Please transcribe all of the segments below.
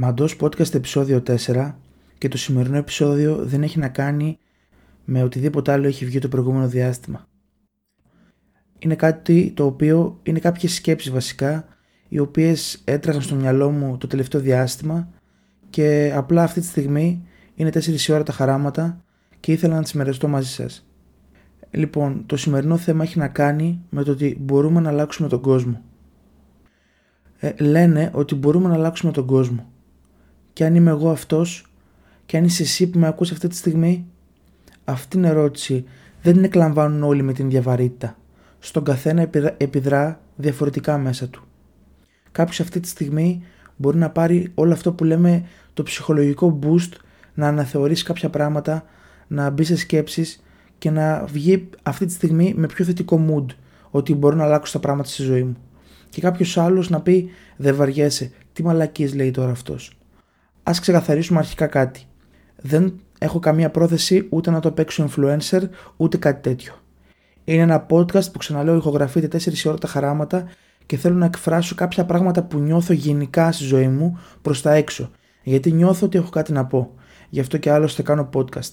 Μαντός Podcast επεισόδιο 4 και το σημερινό επεισόδιο δεν έχει να κάνει με οτιδήποτε άλλο έχει βγει το προηγούμενο διάστημα. Είναι κάτι το οποίο είναι κάποιες σκέψεις βασικά οι οποίες έτρεχαν στο μυαλό μου το τελευταίο διάστημα και απλά αυτή τη στιγμή είναι 4 η ώρα τα χαράματα και ήθελα να τις μοιραστώ μαζί σας. Λοιπόν, το σημερινό θέμα έχει να κάνει με το ότι μπορούμε να αλλάξουμε τον κόσμο. Ε, λένε ότι μπορούμε να αλλάξουμε τον κόσμο και αν είμαι εγώ αυτός και αν είσαι εσύ που με ακούς αυτή τη στιγμή αυτή την ερώτηση δεν την εκλαμβάνουν όλοι με την ίδια βαρύτητα. Στον καθένα επιδρά διαφορετικά μέσα του. Κάποιος αυτή τη στιγμή μπορεί να πάρει όλο αυτό που λέμε το ψυχολογικό boost, να αναθεωρήσει κάποια πράγματα, να μπει σε σκέψεις και να βγει αυτή τη στιγμή με πιο θετικό mood ότι μπορώ να αλλάξω τα πράγματα στη ζωή μου. Και κάποιος άλλος να πει δεν βαριέσαι, τι μαλακίες λέει τώρα αυτός ας ξεκαθαρίσουμε αρχικά κάτι. Δεν έχω καμία πρόθεση ούτε να το παίξω influencer ούτε κάτι τέτοιο. Είναι ένα podcast που ξαναλέω ηχογραφείται 4 ώρα τα χαράματα και θέλω να εκφράσω κάποια πράγματα που νιώθω γενικά στη ζωή μου προς τα έξω. Γιατί νιώθω ότι έχω κάτι να πω. Γι' αυτό και άλλωστε κάνω podcast.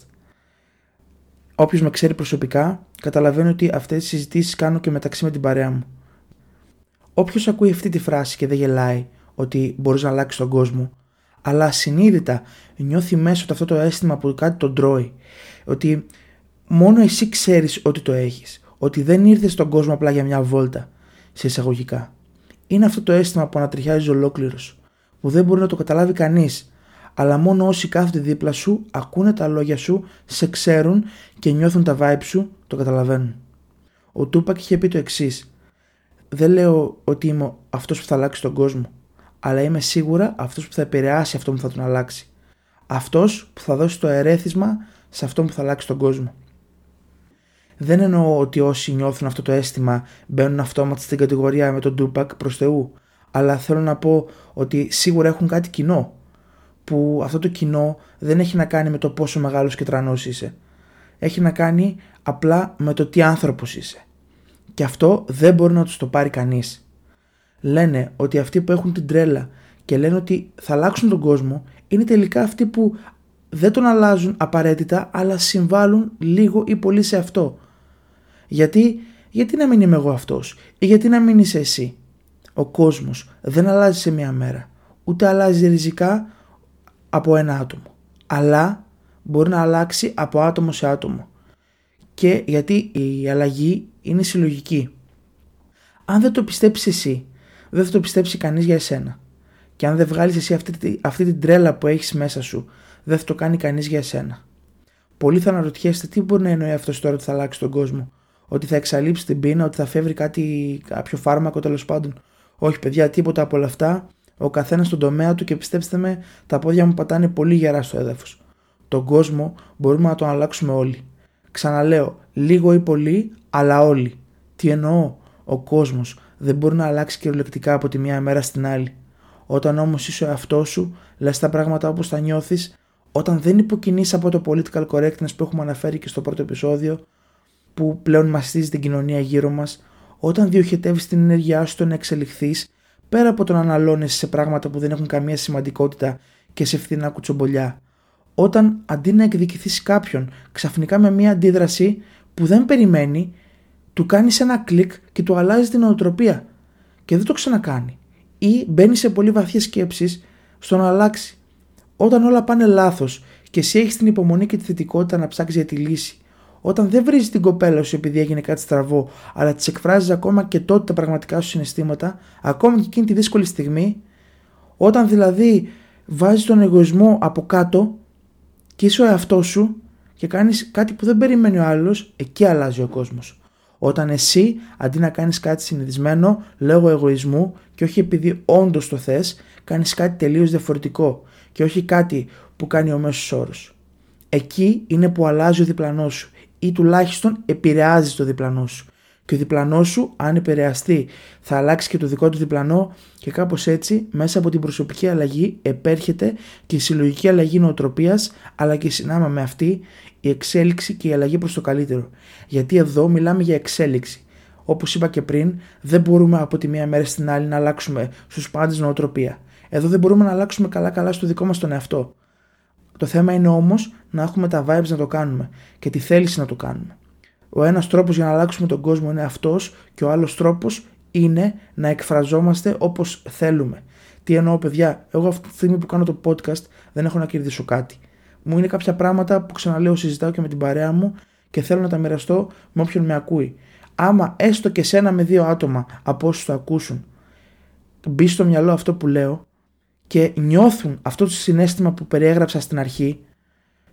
Όποιος με ξέρει προσωπικά, καταλαβαίνει ότι αυτές τις συζητήσεις κάνω και μεταξύ με την παρέα μου. Όποιος ακούει αυτή τη φράση και δεν γελάει ότι μπορείς να αλλάξεις τον κόσμο, αλλά ασυνείδητα νιώθει μέσα ότι αυτό το αίσθημα που κάτι τον τρώει. Ότι μόνο εσύ ξέρεις ότι το έχεις. Ότι δεν ήρθες στον κόσμο απλά για μια βόλτα, σε εισαγωγικά. Είναι αυτό το αίσθημα που ανατριχιάζει ολόκληρο, που δεν μπορεί να το καταλάβει κανείς, αλλά μόνο όσοι κάθονται δίπλα σου, ακούνε τα λόγια σου, σε ξέρουν και νιώθουν τα vibe σου, το καταλαβαίνουν. Ο Τούπακ είχε πει το εξής. Δεν λέω ότι είμαι αυτός που θα αλλάξει τον κόσμο αλλά είμαι σίγουρα αυτός που θα επηρεάσει αυτό που θα τον αλλάξει. Αυτός που θα δώσει το ερέθισμα σε αυτό που θα αλλάξει τον κόσμο. Δεν εννοώ ότι όσοι νιώθουν αυτό το αίσθημα μπαίνουν αυτόματα στην κατηγορία με τον Tupac προς Θεού, αλλά θέλω να πω ότι σίγουρα έχουν κάτι κοινό. Που αυτό το κοινό δεν έχει να κάνει με το πόσο μεγάλος και τρανός είσαι. Έχει να κάνει απλά με το τι άνθρωπος είσαι. Και αυτό δεν μπορεί να τους το πάρει κανείς λένε ότι αυτοί που έχουν την τρέλα και λένε ότι θα αλλάξουν τον κόσμο είναι τελικά αυτοί που δεν τον αλλάζουν απαραίτητα αλλά συμβάλλουν λίγο ή πολύ σε αυτό. Γιατί, γιατί να μην είμαι εγώ αυτός; Ή γιατί να μην είσαι εσύ; Ο κόσμος δεν αλλάζει σε μία μέρα ούτε αλλάζει ριζικά από ένα άτομο αλλά μπορεί να αλλάξει από άτομο σε άτομο. Και γιατί η αλλαγή είναι συλλογική. Αν δεν το πιστέψεις εσύ δεν θα το πιστέψει κανείς για εσένα. Και αν δεν βγάλεις εσύ αυτή, αυτή την τρέλα που έχεις μέσα σου, δεν θα το κάνει κανείς για εσένα. Πολλοί θα αναρωτιέστε τι μπορεί να εννοεί αυτός τώρα ότι θα αλλάξει τον κόσμο; Ότι θα εξαλείψει την πείνα, ότι θα φεύγει κάτι, κάποιο φάρμακο τέλος πάντων; Όχι, παιδιά, τίποτα από όλα αυτά. Ο καθένας στον τομέα του και πιστέψτε με, τα πόδια μου πατάνε πολύ γερά στο έδαφος. Τον κόσμο μπορούμε να τον αλλάξουμε όλοι. Ξαναλέω, λίγο ή πολύ, αλλά όλοι. Τι εννοώ, ο κόσμος δεν μπορεί να αλλάξει κυριολεκτικά από τη μία μέρα στην άλλη. Όταν όμως είσαι ο εαυτός σου, λες τα πράγματα όπως τα νιώθεις, όταν δεν υποκινείς από το political correctness που έχουμε αναφέρει και στο πρώτο επεισόδιο, που πλέον μαστίζει την κοινωνία γύρω μας, όταν διοχετεύεις την ενέργειά σου το να εξελιχθείς, πέρα από το να αναλώνεσαι σε πράγματα που δεν έχουν καμία σημαντικότητα και σε φθηνά κουτσομπολιά. Όταν αντί να εκδικηθείς κάποιον ξαφνικά με μια αντίδραση που δεν περιμένει, του κάνεις ένα κλικ και του αλλάζεις την οτροπία και δεν το ξανακάνει. Ή μπαίνει σε πολύ βαθιές σκέψεις στο να αλλάξει. Όταν όλα πάνε λάθος και εσύ έχεις την υπομονή και τη θετικότητα να ψάξεις για τη λύση, όταν δεν βρίζεις την κοπέλα σου επειδή έγινε κάτι στραβό, αλλά της εκφράζεις ακόμα και τότε τα πραγματικά σου συναισθήματα, ακόμα και εκείνη τη δύσκολη στιγμή, όταν δηλαδή βάζεις τον εγωισμό από κάτω και είσαι ο εαυτός σου και κάνεις κάτι που δεν περιμένει ο άλλος, εκεί αλλάζει ο κόσμος. Όταν εσύ αντί να κάνεις κάτι συνηθισμένο λόγω εγωισμού και όχι επειδή όντως το θες, κάνεις κάτι τελείως διαφορετικό και όχι κάτι που κάνει ο μέσος όρος. Εκεί είναι που αλλάζει ο διπλανός σου ή τουλάχιστον επηρεάζει το διπλανό σου. Και ο διπλανός σου, αν επηρεαστεί, θα αλλάξει και το δικό του διπλανό και κάπως έτσι μέσα από την προσωπική αλλαγή επέρχεται και η συλλογική αλλαγή νοοτροπίας αλλά και συνάμα με αυτή η εξέλιξη και η αλλαγή προς το καλύτερο. Γιατί εδώ μιλάμε για εξέλιξη. Όπως είπα και πριν, δεν μπορούμε από τη μία μέρα στην άλλη να αλλάξουμε στους πάντες νοοτροπία. Εδώ δεν μπορούμε να αλλάξουμε καλά-καλά στο δικό μας τον εαυτό. Το θέμα είναι όμως να έχουμε τα vibes να το κάνουμε και τη θέληση να το κάνουμε. Ο ένας τρόπος για να αλλάξουμε τον κόσμο είναι αυτός και ο άλλος τρόπος είναι να εκφραζόμαστε όπως θέλουμε. Τι εννοώ, παιδιά, εγώ αυτή τη στιγμή που κάνω το podcast δεν έχω να κερδίσω κάτι. Μου είναι κάποια πράγματα που ξαναλέω, συζητάω και με την παρέα μου και θέλω να τα μοιραστώ με όποιον με ακούει. Άμα έστω και σε ένα με δύο άτομα από όσους το ακούσουν μπει στο μυαλό αυτό που λέω και νιώθουν αυτό το συνέστημα που περιέγραψα στην αρχή,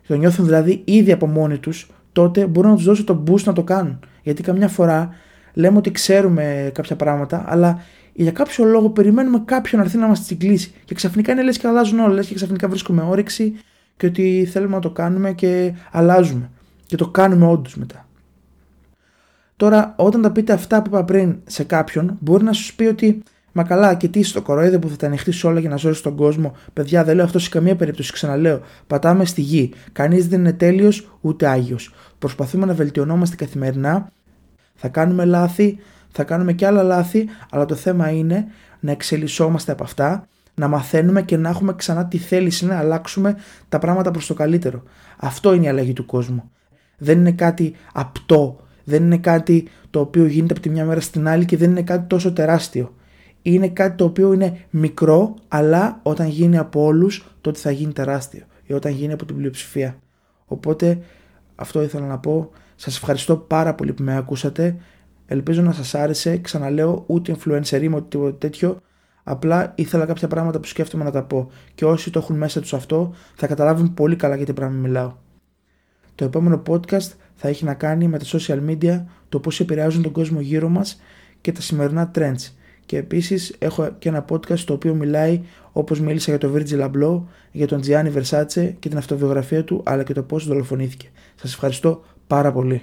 το νιώθουν δηλαδή ήδη από μόνοι τους, τότε μπορώ να τους δώσω το boost να το κάνουν. Γιατί καμιά φορά λέμε ότι ξέρουμε κάποια πράγματα, αλλά για κάποιο λόγο περιμένουμε κάποιον να έρθει να μας τσιγκλίσει. Και ξαφνικά είναι λες και αλλάζουν όλα. και ξαφνικά βρίσκουμε όρεξη και ότι θέλουμε να το κάνουμε και αλλάζουμε. Και το κάνουμε όντως μετά. Τώρα, όταν τα πείτε αυτά που είπα πριν σε κάποιον, μπορεί να σου πει ότι Μα καλά, και τι είσαι το κοροϊδό που θα τα ανοιχτείς όλα για να σώσει τον κόσμο. Παιδιά, δεν λέω αυτός σε καμία περίπτωση. Ξαναλέω, πατάμε στη γη. Κανείς δεν είναι τέλειος ούτε άγιος. Προσπαθούμε να βελτιωνόμαστε καθημερινά. Θα κάνουμε λάθη, θα κάνουμε και άλλα λάθη, αλλά το θέμα είναι να εξελισσόμαστε από αυτά, να μαθαίνουμε και να έχουμε ξανά τη θέληση να αλλάξουμε τα πράγματα προς το καλύτερο. Αυτό είναι η αλλαγή του κόσμου. Δεν είναι κάτι απτό, δεν είναι κάτι το οποίο γίνεται από τη μια μέρα στην άλλη και δεν είναι κάτι τόσο τεράστιο είναι κάτι το οποίο είναι μικρό, αλλά όταν γίνει από όλους, τότε θα γίνει τεράστιο ή όταν γίνει από την πλειοψηφία. Οπότε αυτό ήθελα να πω. Σας ευχαριστώ πάρα πολύ που με ακούσατε. Ελπίζω να σας άρεσε. Ξαναλέω, ούτε influencer είμαι, ούτε τίποτα τέτοιο. Απλά ήθελα κάποια πράγματα που σκέφτομαι να τα πω. Και όσοι το έχουν μέσα τους αυτό, θα καταλάβουν πολύ καλά γιατί πράγμα μιλάω. Το επόμενο podcast θα έχει να κάνει με τα social media, το πώς επηρεάζουν τον κόσμο γύρω μας και τα σημερινά trends και επίσης έχω και ένα podcast το οποίο μιλάει όπως μίλησα για τον Virgil Abloh, για τον Gianni Versace και την αυτοβιογραφία του αλλά και το πώς δολοφονήθηκε. Σας ευχαριστώ πάρα πολύ.